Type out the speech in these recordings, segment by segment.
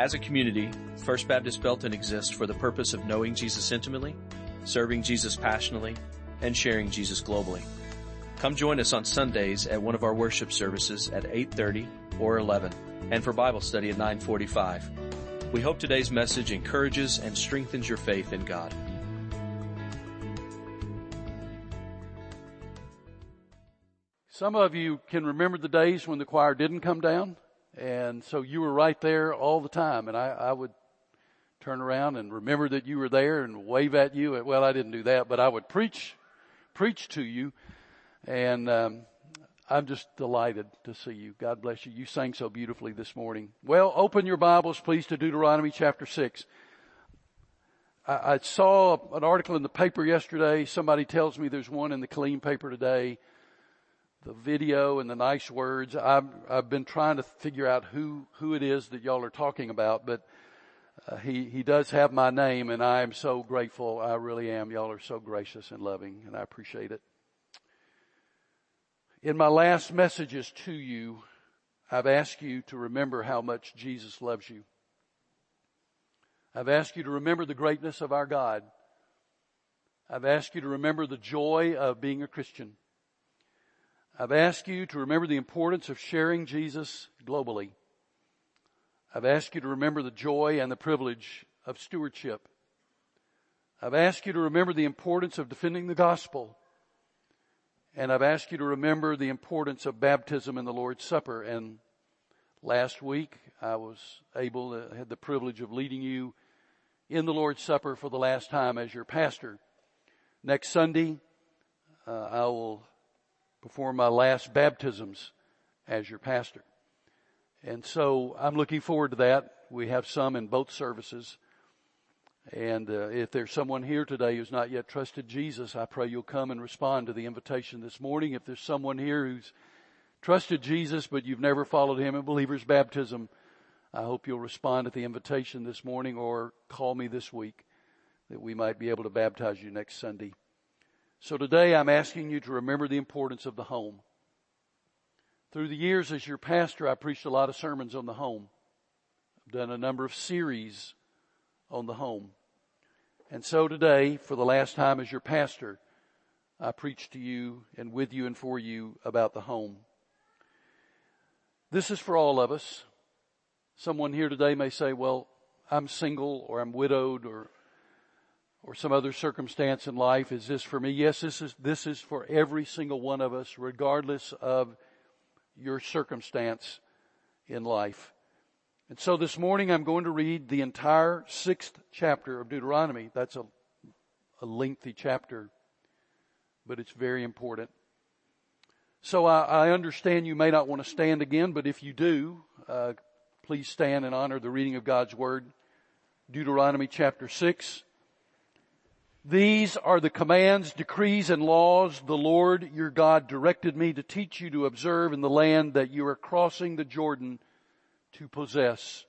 As a community, First Baptist Belton exists for the purpose of knowing Jesus intimately, serving Jesus passionately, and sharing Jesus globally. Come join us on Sundays at one of our worship services at 8.30 or 11 and for Bible study at 945. We hope today's message encourages and strengthens your faith in God. Some of you can remember the days when the choir didn't come down, and so you were right there all the time, and I, I would turn around and remember that you were there and wave at you. Well, I didn't do that, but I would preach, preach to you, and um, I'm just delighted to see you. God bless you. You sang so beautifully this morning. Well, open your Bibles, please, to Deuteronomy chapter six. I, I saw an article in the paper yesterday. Somebody tells me there's one in the Killeen paper today the video and the nice words. I've, I've been trying to figure out who, who it is that y'all are talking about, but uh, he, he does have my name and I am so grateful. I really am. Y'all are so gracious and loving and I appreciate it. In my last messages to you, I've asked you to remember how much Jesus loves you. I've asked you to remember the greatness of our God. I've asked you to remember the joy of being a Christian. I've asked you to remember the importance of sharing Jesus globally. I've asked you to remember the joy and the privilege of stewardship. I've asked you to remember the importance of defending the gospel. And I've asked you to remember the importance of baptism and the Lord's Supper. And last week I was able to, had the privilege of leading you in the Lord's Supper for the last time as your pastor. Next Sunday, uh, I will perform my last baptisms as your pastor. And so I'm looking forward to that. We have some in both services. And uh, if there's someone here today who's not yet trusted Jesus, I pray you'll come and respond to the invitation this morning. If there's someone here who's trusted Jesus but you've never followed him in believer's baptism, I hope you'll respond to the invitation this morning or call me this week that we might be able to baptize you next Sunday. So today I'm asking you to remember the importance of the home. Through the years as your pastor, I preached a lot of sermons on the home. I've done a number of series on the home. And so today, for the last time as your pastor, I preach to you and with you and for you about the home. This is for all of us. Someone here today may say, well, I'm single or I'm widowed or or some other circumstance in life. Is this for me? Yes, this is, this is for every single one of us, regardless of your circumstance in life. And so this morning I'm going to read the entire sixth chapter of Deuteronomy. That's a, a lengthy chapter, but it's very important. So I, I, understand you may not want to stand again, but if you do, uh, please stand and honor the reading of God's Word. Deuteronomy chapter 6, these are the commands, decrees, and laws the Lord your God directed me to teach you to observe in the land that you are crossing the Jordan to possess.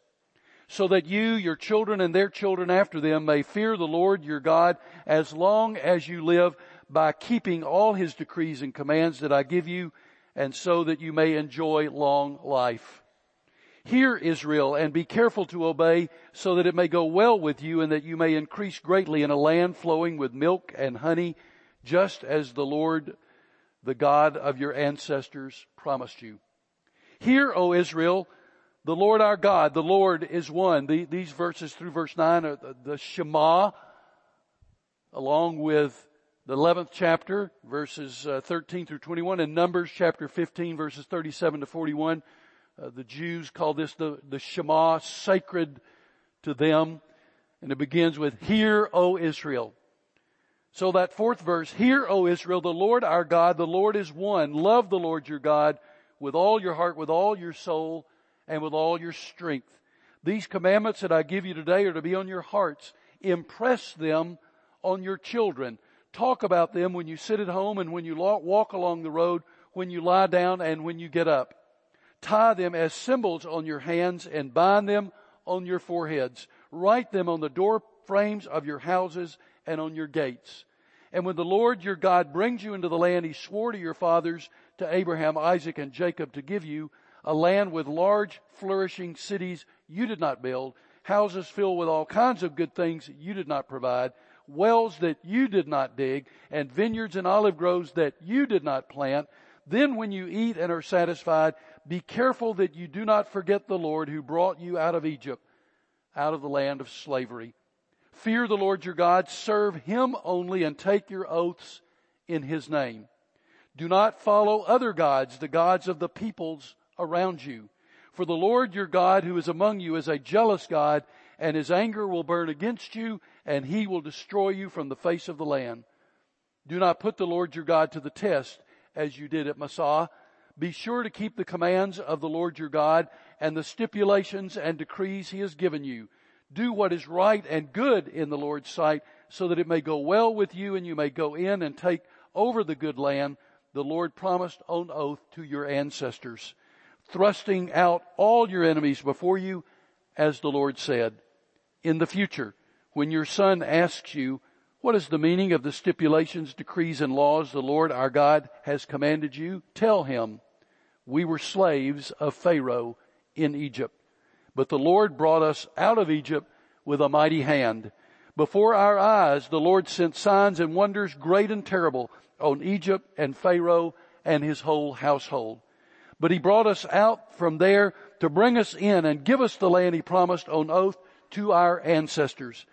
So that you, your children, and their children after them may fear the Lord your God as long as you live by keeping all his decrees and commands that I give you and so that you may enjoy long life. Hear Israel and be careful to obey so that it may go well with you and that you may increase greatly in a land flowing with milk and honey, just as the Lord, the God of your ancestors promised you. Hear, O Israel, the Lord our God, the Lord is one. The, these verses through verse 9 are the, the Shema, along with the 11th chapter, verses uh, 13 through 21, and Numbers chapter 15, verses 37 to 41 uh, the Jews call this the, the Shema, sacred to them. And it begins with, Hear, O Israel. So that fourth verse, Hear, O Israel, the Lord our God, the Lord is one. Love the Lord your God with all your heart, with all your soul, and with all your strength. These commandments that I give you today are to be on your hearts. Impress them on your children. Talk about them when you sit at home and when you walk along the road, when you lie down and when you get up. Tie them as symbols on your hands and bind them on your foreheads. Write them on the door frames of your houses and on your gates. And when the Lord your God brings you into the land he swore to your fathers, to Abraham, Isaac, and Jacob to give you, a land with large flourishing cities you did not build, houses filled with all kinds of good things you did not provide, wells that you did not dig, and vineyards and olive groves that you did not plant. Then when you eat and are satisfied, be careful that you do not forget the Lord who brought you out of Egypt, out of the land of slavery. Fear the Lord your God, serve him only, and take your oaths in his name. Do not follow other gods, the gods of the peoples around you. For the Lord your God who is among you is a jealous God, and his anger will burn against you, and he will destroy you from the face of the land. Do not put the Lord your God to the test, as you did at Massah. Be sure to keep the commands of the Lord your God and the stipulations and decrees he has given you. Do what is right and good in the Lord's sight, so that it may go well with you and you may go in and take over the good land the Lord promised on oath to your ancestors, thrusting out all your enemies before you, as the Lord said. In the future, when your son asks you, what is the meaning of the stipulations, decrees, and laws the Lord our God has commanded you? Tell him, we were slaves of Pharaoh in Egypt, but the Lord brought us out of Egypt with a mighty hand. Before our eyes, the Lord sent signs and wonders great and terrible on Egypt and Pharaoh and his whole household. But he brought us out from there to bring us in and give us the land he promised on oath to our ancestors.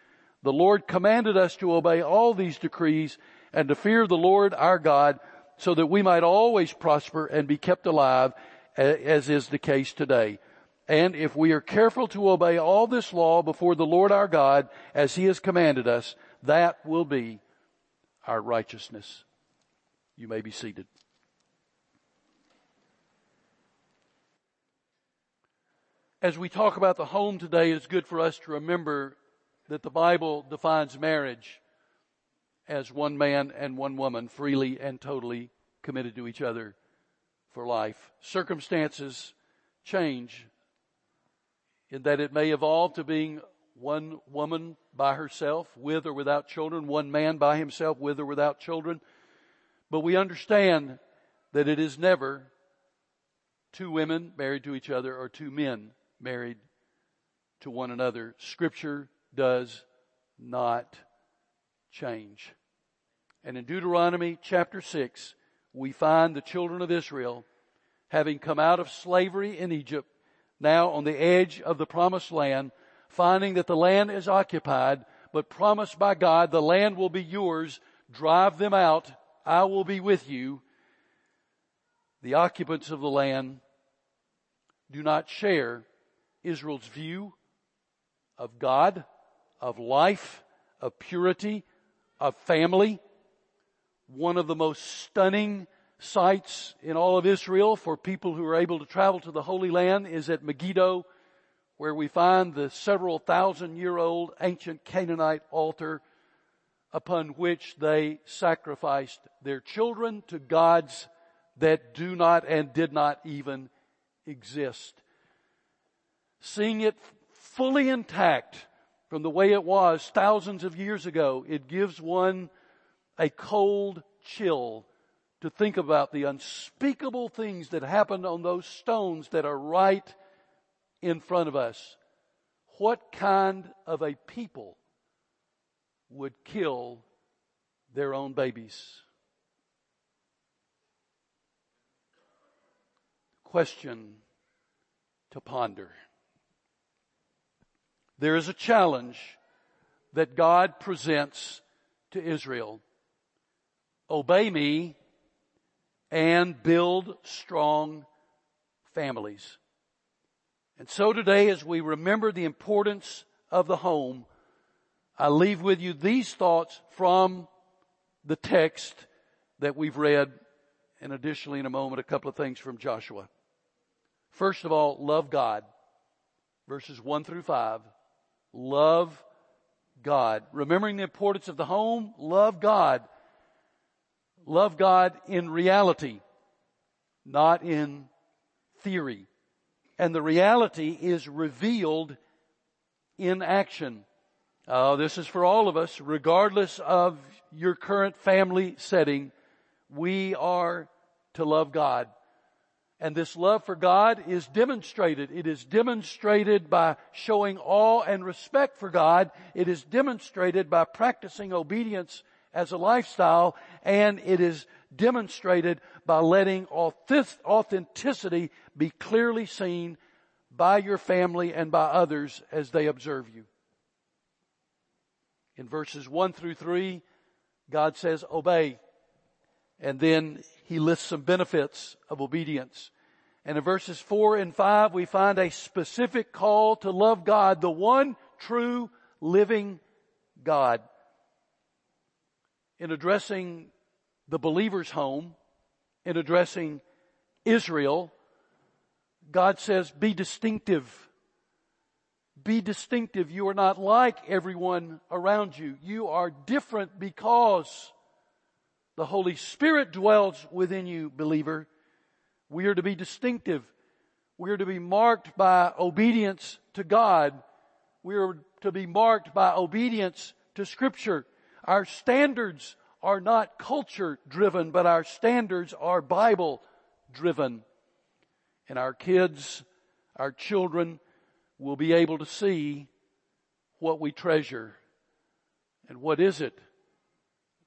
The Lord commanded us to obey all these decrees and to fear the Lord our God so that we might always prosper and be kept alive as is the case today. And if we are careful to obey all this law before the Lord our God as he has commanded us, that will be our righteousness. You may be seated. As we talk about the home today, it's good for us to remember that the Bible defines marriage as one man and one woman freely and totally committed to each other for life. Circumstances change in that it may evolve to being one woman by herself with or without children, one man by himself with or without children. But we understand that it is never two women married to each other or two men married to one another. Scripture does not change. And in Deuteronomy chapter 6, we find the children of Israel having come out of slavery in Egypt, now on the edge of the promised land, finding that the land is occupied, but promised by God, the land will be yours. Drive them out I will be with you. The occupants of the land do not share Israel's view of God, of life, of purity, of family. One of the most stunning sights in all of Israel for people who are able to travel to the Holy Land is at Megiddo, where we find the several thousand year old ancient Canaanite altar upon which they sacrificed their children to gods that do not and did not even exist. Seeing it fully intact from the way it was thousands of years ago, it gives one a cold chill to think about the unspeakable things that happened on those stones that are right in front of us. What kind of a people would kill their own babies. Question to ponder. There is a challenge that God presents to Israel. Obey me and build strong families. And so today as we remember the importance of the home, I leave with you these thoughts from the text that we've read and additionally in a moment a couple of things from Joshua. First of all, love God. Verses 1 through 5. Love God. Remembering the importance of the home, love God. Love God in reality, not in theory. And the reality is revealed in action. Uh, this is for all of us, regardless of your current family setting. We are to love God. And this love for God is demonstrated. It is demonstrated by showing awe and respect for God. It is demonstrated by practicing obedience as a lifestyle. And it is demonstrated by letting authenticity be clearly seen by your family and by others as they observe you. In verses 1 through 3, God says, obey. And then he lists some benefits of obedience. And in verses 4 and 5, we find a specific call to love God, the one true living God. In addressing the believer's home, in addressing Israel, God says, be distinctive. Be distinctive. You are not like everyone around you. You are different because the Holy Spirit dwells within you, believer. We are to be distinctive. We are to be marked by obedience to God. We are to be marked by obedience to scripture. Our standards are not culture driven, but our standards are Bible driven. And our kids, our children will be able to see what we treasure. And what is it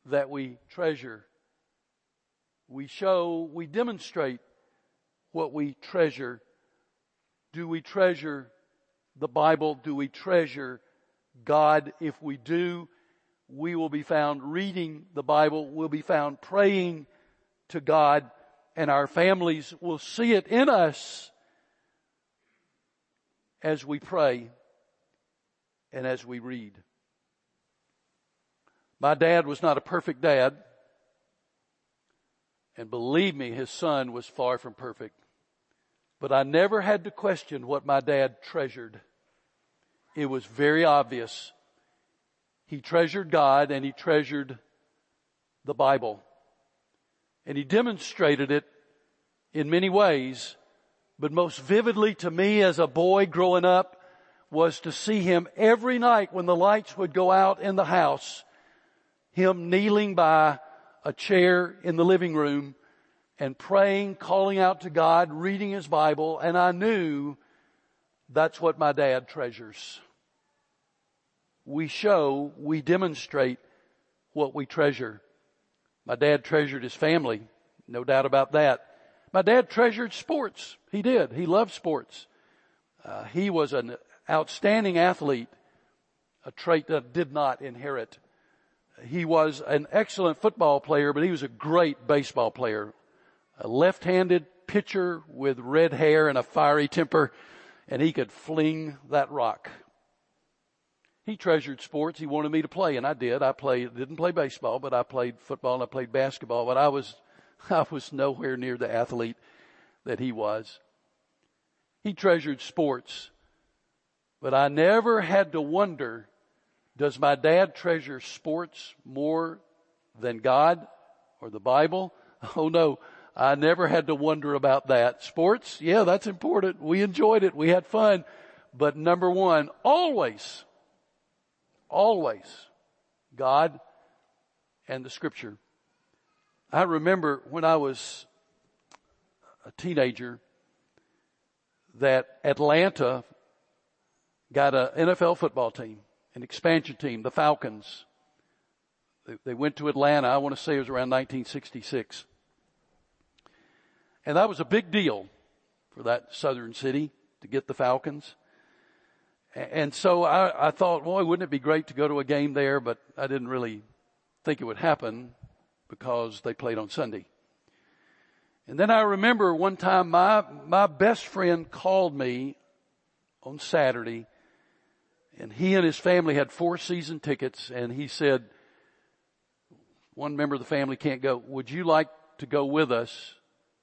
that we treasure? We show, we demonstrate what we treasure. Do we treasure the Bible? Do we treasure God? If we do, we will be found reading the Bible. We'll be found praying to God and our families will see it in us as we pray and as we read. My dad was not a perfect dad. And believe me, his son was far from perfect. But I never had to question what my dad treasured. It was very obvious. He treasured God and he treasured the Bible. And he demonstrated it in many ways, but most vividly to me as a boy growing up was to see him every night when the lights would go out in the house, him kneeling by a chair in the living room and praying, calling out to God, reading his Bible, and I knew that's what my dad treasures. We show, we demonstrate what we treasure. My dad treasured his family. No doubt about that. My dad treasured sports. He did. He loved sports. Uh, he was an outstanding athlete, a trait that did not inherit. He was an excellent football player, but he was a great baseball player. A left-handed pitcher with red hair and a fiery temper, and he could fling that rock. He treasured sports. He wanted me to play, and I did. I played, didn't play baseball, but I played football and I played basketball, but I was, I was nowhere near the athlete that he was. He treasured sports, but I never had to wonder, does my dad treasure sports more than God or the Bible? Oh no, I never had to wonder about that. Sports, yeah, that's important. We enjoyed it. We had fun. But number one, always Always. God and the scripture. I remember when I was a teenager that Atlanta got an NFL football team, an expansion team, the Falcons. They, they went to Atlanta, I want to say it was around 1966. And that was a big deal for that southern city to get the Falcons. And so I, I thought, boy, wouldn't it be great to go to a game there? But I didn't really think it would happen because they played on Sunday. And then I remember one time my, my best friend called me on Saturday and he and his family had four season tickets and he said, one member of the family can't go. Would you like to go with us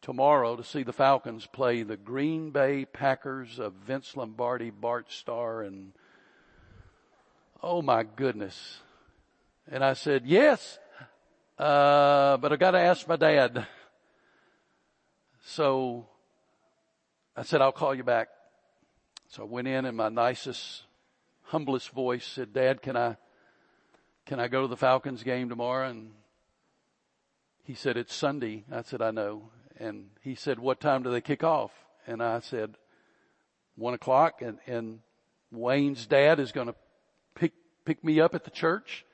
tomorrow to see the Falcons play the Green Bay Packers of Vince Lombardi, Bart Starr, and oh my goodness. And I said, yes, uh, but I gotta ask my dad. So I said, I'll call you back. So I went in in my nicest, humblest voice, said, Dad, can I, can I go to the Falcons game tomorrow? And he said, it's Sunday. I said, I know And he said, what time do they kick off? And I said, one o'clock and, and Wayne's dad is going to pick, pick me up at the church.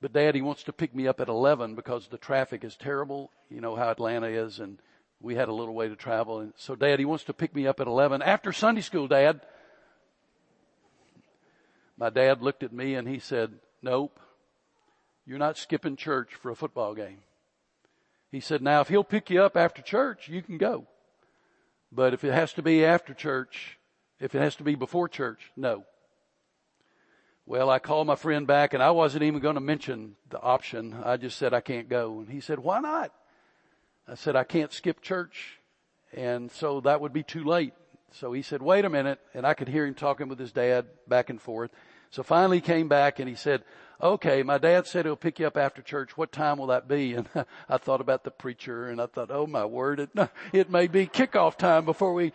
But dad, he wants to pick me up at 11 because the traffic is terrible. You know how Atlanta is and we had a little way to travel. And so dad, he wants to pick me up at 11 after Sunday school, dad. My dad looked at me and he said, nope, you're not skipping church for a football game. He said, now if he'll pick you up after church, you can go. But if it has to be after church, if it has to be before church, no. Well, I called my friend back and I wasn't even going to mention the option. I just said I can't go. And he said, why not? I said, I can't skip church. And so that would be too late. So he said, wait a minute. And I could hear him talking with his dad back and forth. So finally he came back and he said, okay, my dad said he'll pick you up after church. What time will that be? And I thought about the preacher and I thought, oh my word, it, it may be kickoff time before we,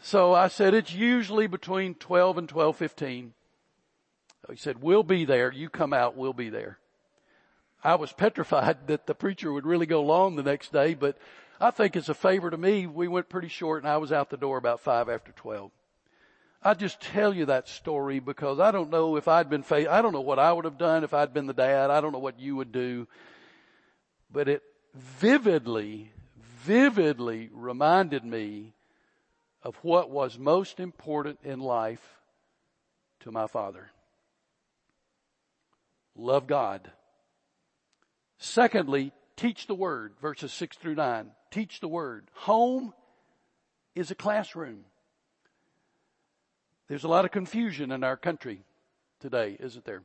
so I said, it's usually between 12 and 1215. He said, we'll be there. You come out. We'll be there. I was petrified that the preacher would really go long the next day, but I think it's a favor to me. We went pretty short and I was out the door about five after 12. I just tell you that story because I don't know if I'd been faith, I don't know what I would have done if I'd been the dad. I don't know what you would do. But it vividly, vividly reminded me of what was most important in life to my father. Love God. Secondly, teach the word, verses six through nine. Teach the word. Home is a classroom. There's a lot of confusion in our country today, isn't there?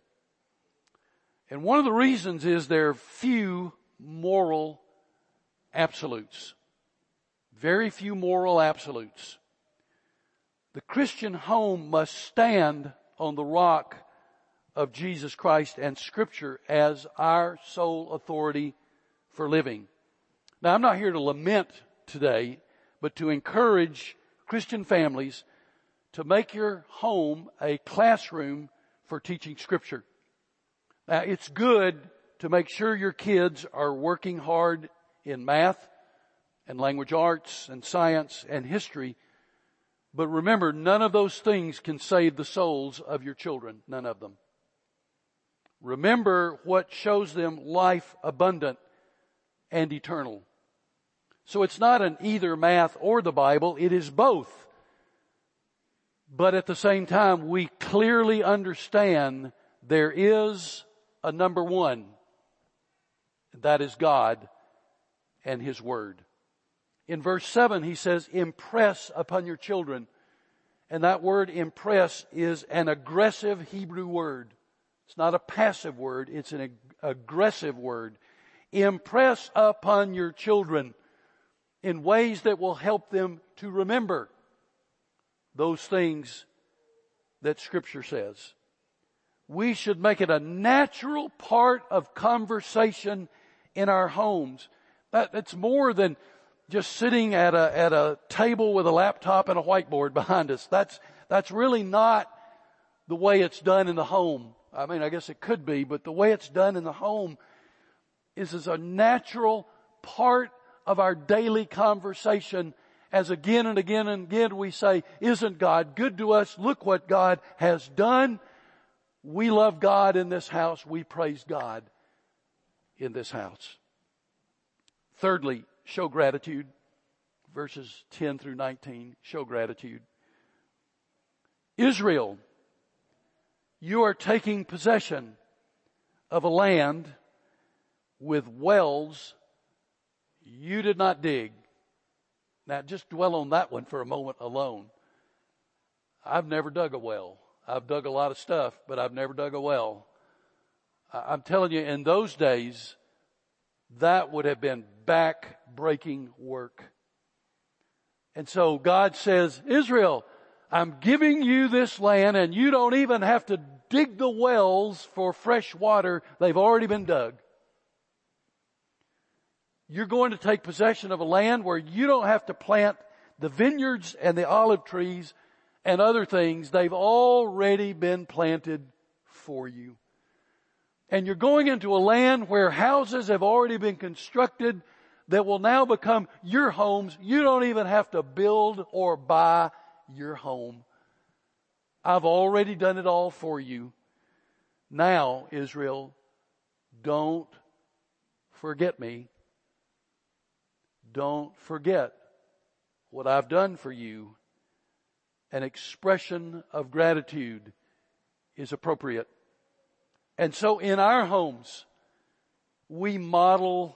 And one of the reasons is there are few moral absolutes. Very few moral absolutes. The Christian home must stand on the rock of Jesus Christ and scripture as our sole authority for living. Now I'm not here to lament today, but to encourage Christian families to make your home a classroom for teaching scripture. Now it's good to make sure your kids are working hard in math and language arts and science and history. But remember, none of those things can save the souls of your children. None of them. Remember what shows them life abundant and eternal. So it's not an either math or the Bible, it is both. But at the same time, we clearly understand there is a number one. That is God and His Word. In verse 7, he says, impress upon your children. And that word impress is an aggressive Hebrew word. It's not a passive word, it's an ag- aggressive word. Impress upon your children in ways that will help them to remember those things that scripture says. We should make it a natural part of conversation in our homes. That, it's more than just sitting at a, at a table with a laptop and a whiteboard behind us. That's, that's really not the way it's done in the home. I mean, I guess it could be, but the way it's done in the home is as a natural part of our daily conversation as again and again and again we say, isn't God good to us? Look what God has done. We love God in this house. We praise God in this house. Thirdly, show gratitude. Verses 10 through 19, show gratitude. Israel, you are taking possession of a land with wells you did not dig. Now just dwell on that one for a moment alone. I've never dug a well. I've dug a lot of stuff, but I've never dug a well. I'm telling you, in those days, that would have been back breaking work. And so God says, Israel, I'm giving you this land and you don't even have to dig the wells for fresh water. They've already been dug. You're going to take possession of a land where you don't have to plant the vineyards and the olive trees and other things. They've already been planted for you. And you're going into a land where houses have already been constructed. that will now become your homes. You don't even have to build or buy your home. I've already done it all for you. Now, Israel, don't forget me. Don't forget what I've done for you. An expression of gratitude is appropriate. And so in our homes, we model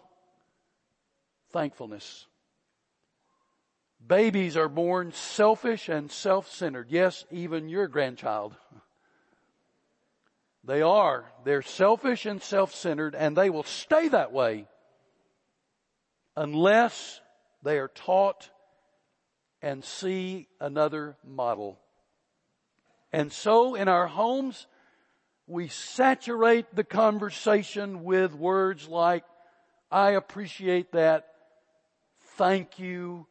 thankfulness. Babies are born selfish and self-centered. Yes, even your grandchild. They are. They're selfish and self-centered and they will stay that way unless they are taught and see another model. And so in our homes, we saturate the conversation with words like, I appreciate that. Thank you.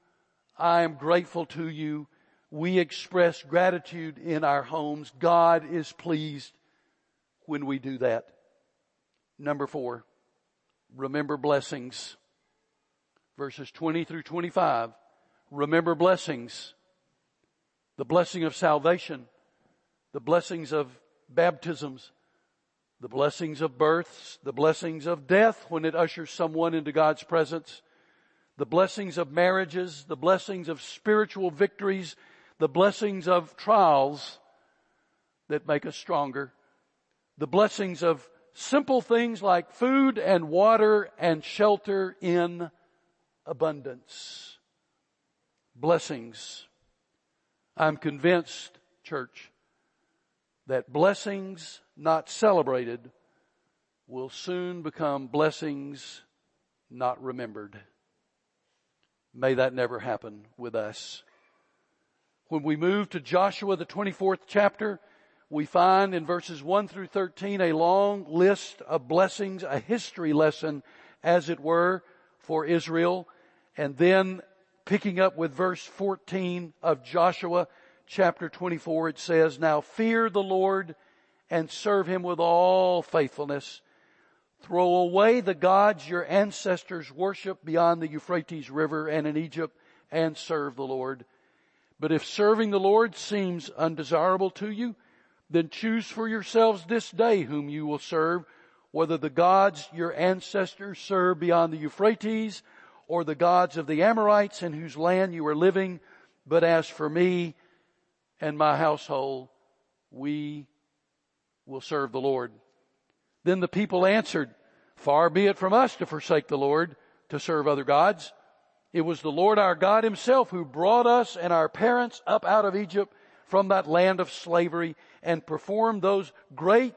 I am grateful to you. We express gratitude in our homes. God is pleased when we do that. Number four, remember blessings. Verses 20 through 25. Remember blessings. The blessing of salvation. The blessings of baptisms, the blessings of births, the blessings of death when it ushers someone into God's presence, the blessings of marriages, the blessings of spiritual victories, the blessings of trials that make us stronger, the blessings of simple things like food and water and shelter in abundance. Blessings. I'm convinced, church, that blessings not celebrated will soon become blessings not remembered. May that never happen with us. When we move to Joshua, the 24th chapter, we find in verses 1 through 13 a long list of blessings, a history lesson, as it were, for Israel. And then picking up with verse 14 of Joshua, chapter 24, it says, Now fear the Lord and serve him with all faithfulness. Throw away the gods your ancestors worshiped beyond the Euphrates River and in Egypt and serve the Lord. But if serving the Lord seems undesirable to you, then choose for yourselves this day whom you will serve, whether the gods your ancestors served beyond the Euphrates or the gods of the Amorites in whose land you are living. But as for me and my household, we will serve the Lord. Then the people answered, far be it from us to forsake the Lord to serve other gods. It was the Lord our God himself who brought us and our parents up out of Egypt from that land of slavery and performed those great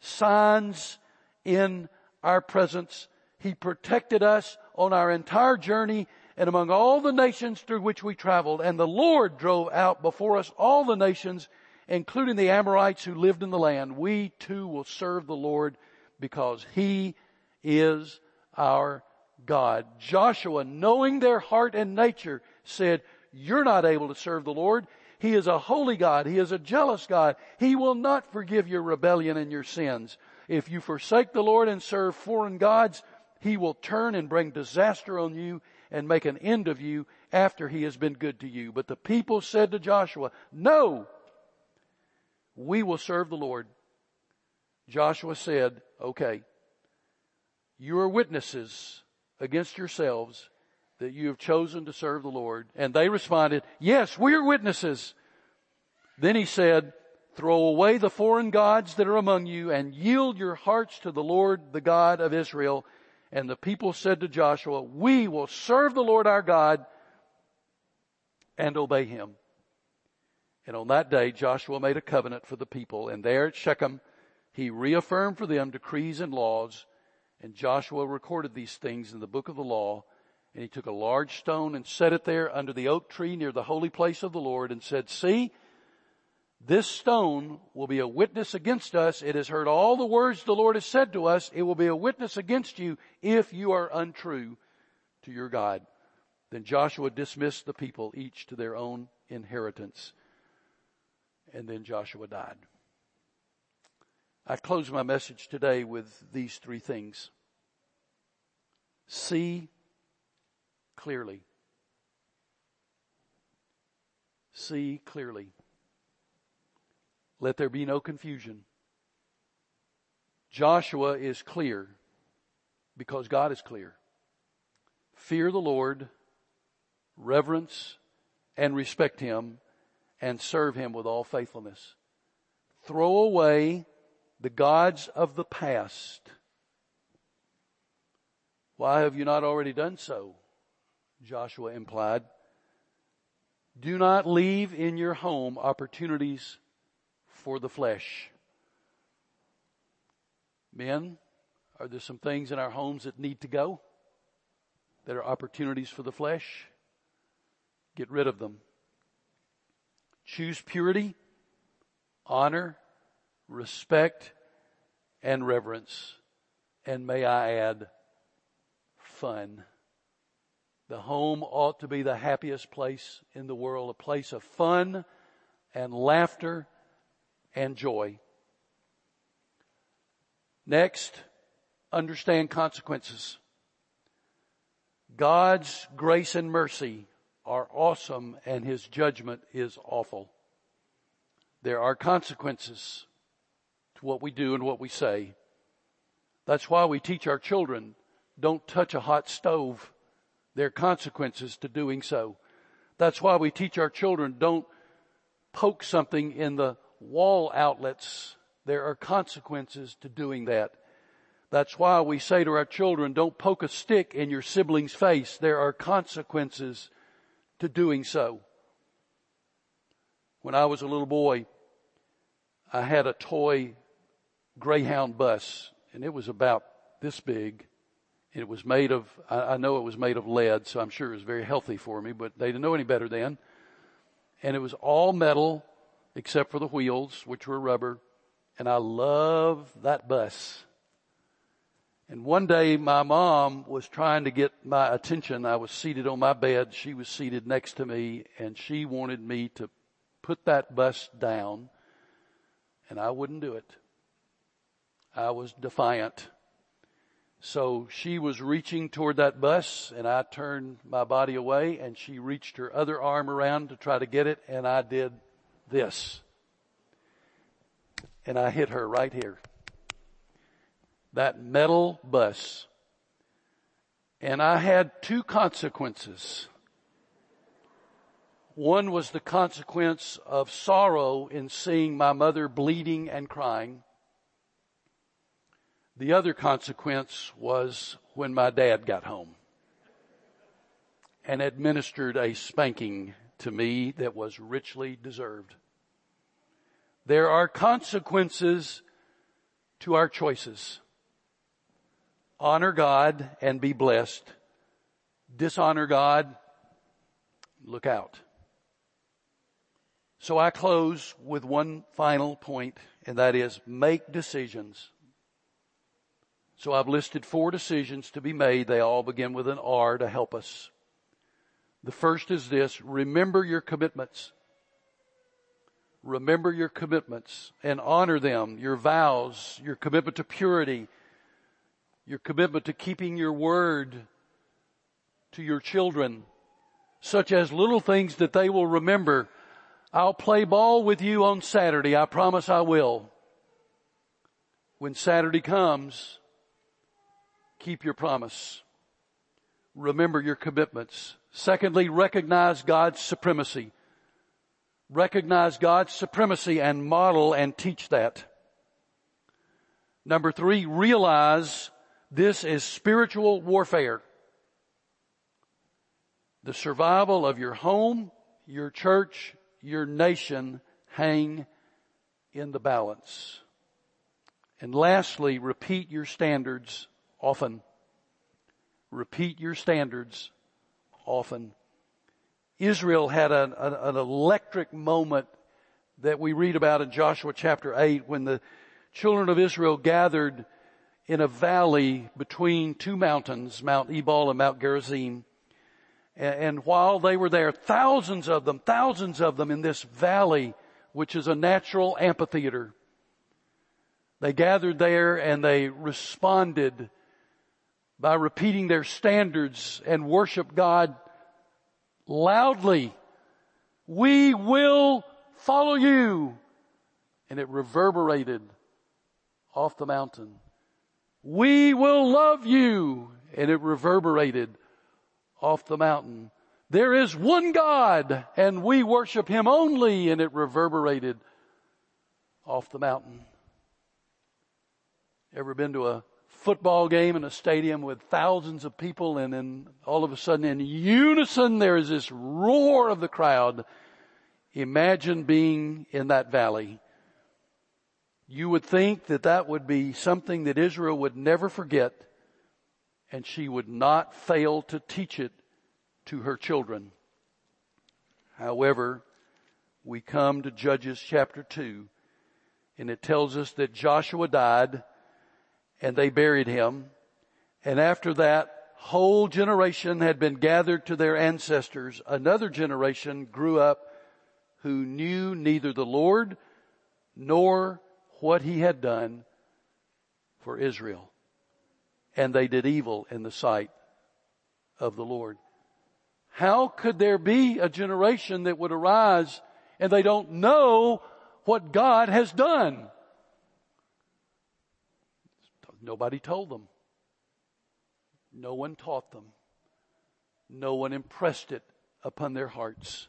signs in our presence. He protected us on our entire journey and among all the nations through which we traveled. And the Lord drove out before us all the nations, including the Amorites who lived in the land. We too will serve the Lord because He is our God. Joshua, knowing their heart and nature, said, you're not able to serve the Lord. He is a holy God. He is a jealous God. He will not forgive your rebellion and your sins. If you forsake the Lord and serve foreign gods, He will turn and bring disaster on you and make an end of you after he has been good to you. But the people said to Joshua, no, we will serve the Lord. Joshua said, okay, you are witnesses against yourselves that you have chosen to serve the Lord. And they responded, yes, we are witnesses. Then he said, throw away the foreign gods that are among you and yield your hearts to the Lord, the God of Israel and the people said to Joshua, we will serve the Lord our God and obey him. And on that day, Joshua made a covenant for the people and there at Shechem, he reaffirmed for them decrees and laws. And Joshua recorded these things in the book of the law. And he took a large stone and set it there under the oak tree near the holy place of the Lord and said, see, this stone will be a witness against us. It has heard all the words the Lord has said to us. It will be a witness against you if you are untrue to your God. Then Joshua dismissed the people each to their own inheritance. And then Joshua died. I close my message today with these three things. See clearly. See clearly. Let there be no confusion. Joshua is clear because God is clear. Fear the Lord, reverence and respect Him, and serve Him with all faithfulness. Throw away the gods of the past. Why have you not already done so? Joshua implied. Do not leave in your home opportunities for the flesh. Men, are there some things in our homes that need to go? That are opportunities for the flesh? Get rid of them. Choose purity, honor, respect, and reverence. And may I add, fun. The home ought to be the happiest place in the world, a place of fun and laughter and joy. Next, understand consequences. God's grace and mercy are awesome and His judgment is awful. There are consequences to what we do and what we say. That's why we teach our children, don't touch a hot stove. There are consequences to doing so. That's why we teach our children, don't poke something in the wall outlets. There are consequences to doing that. That's why we say to our children, don't poke a stick in your sibling's face. There are consequences to doing so. When I was a little boy, I had a toy Greyhound bus and it was about this big. It was made of, I know it was made of lead, so I'm sure it was very healthy for me, but they didn't know any better then. And it was all metal except for the wheels, which were rubber. And I loved that bus. And one day my mom was trying to get my attention. I was seated on my bed. She was seated next to me and she wanted me to put that bus down and I wouldn't do it. I was defiant. So she was reaching toward that bus and I turned my body away and she reached her other arm around to try to get it and I did this. And I hit her right here that metal bus. And I had two consequences. One was the consequence of sorrow in seeing my mother bleeding and crying. The other consequence was when my dad got home and administered a spanking to me that was richly deserved. There are consequences to our choices honor God and be blessed. Dishonor God, look out. So I close with one final point, and that is make decisions. So I've listed four decisions to be made. They all begin with an R to help us. The first is this, remember your commitments. Remember your commitments and honor them, your vows, your commitment to purity, your commitment to keeping your word to your children, such as little things that they will remember. I'll play ball with you on Saturday. I promise I will. When Saturday comes, keep your promise. Remember your commitments. Secondly, recognize God's supremacy. Recognize God's supremacy and model and teach that. Number three, realize this is spiritual warfare. The survival of your home, your church, your nation hang in the balance. And lastly, repeat your standards often. Repeat your standards often. Israel had an, an, electric moment that we read about in Joshua chapter 8 when the children of Israel gathered in a valley between two mountains, Mount Ebal and Mount Gerizim. And while they were there, thousands of them, thousands of them in this valley, which is a natural amphitheater, they gathered there and they responded by repeating their standards and worship God loudly. We will follow you. And it reverberated off the mountain. We will love you. And it reverberated off the mountain. There is one God and we worship Him only and it reverberated off the mountain. Ever been to a football game in a stadium with thousands of people and then all of a sudden in unison there is this roar of the crowd. Imagine being in that valley. You would think that that would be something that Israel would never forget and she would not fail to teach it to her children. However, we come to Judges chapter 2 and it tells us that Joshua died and they buried him. And after that whole generation had been gathered to their ancestors, another generation grew up who knew neither the Lord nor what he had done for Israel. And they did evil in the sight of the Lord. How could there be a generation that would arise and they don't know what God has done? Nobody told them. No one taught them. No one impressed it upon their hearts.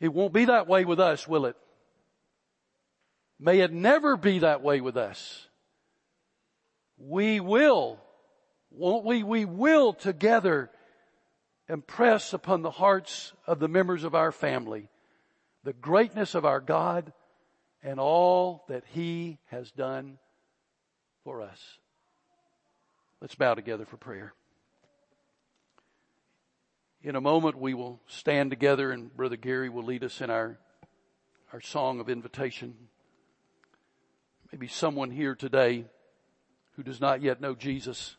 It won't be that way with us, will it? May it never be that way with us. We will, won't we? We will together impress upon the hearts of the members of our family the greatness of our God and all that He has done for us. Let's bow together for prayer. In a moment we will stand together and Brother Gary will lead us in our, our song of invitation. Maybe someone here today who does not yet know Jesus.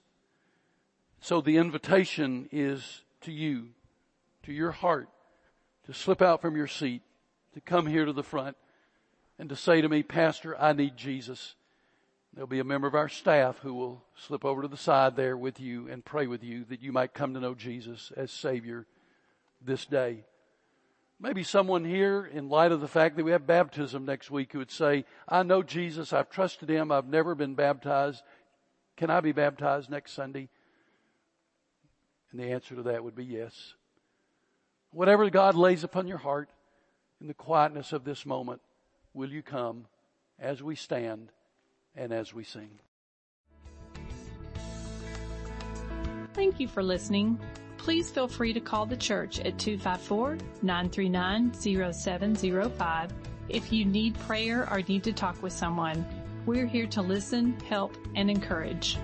So the invitation is to you, to your heart, to slip out from your seat, to come here to the front and to say to me, Pastor, I need Jesus. There'll be a member of our staff who will slip over to the side there with you and pray with you that you might come to know Jesus as Savior this day. Maybe someone here, in light of the fact that we have baptism next week, who would say, I know Jesus, I've trusted Him, I've never been baptized. Can I be baptized next Sunday? And the answer to that would be yes. Whatever God lays upon your heart in the quietness of this moment, will you come as we stand and as we sing? Thank you for listening. Please feel free to call the church at 254-939-0705 if you need prayer or need to talk with someone. We're here to listen, help, and encourage.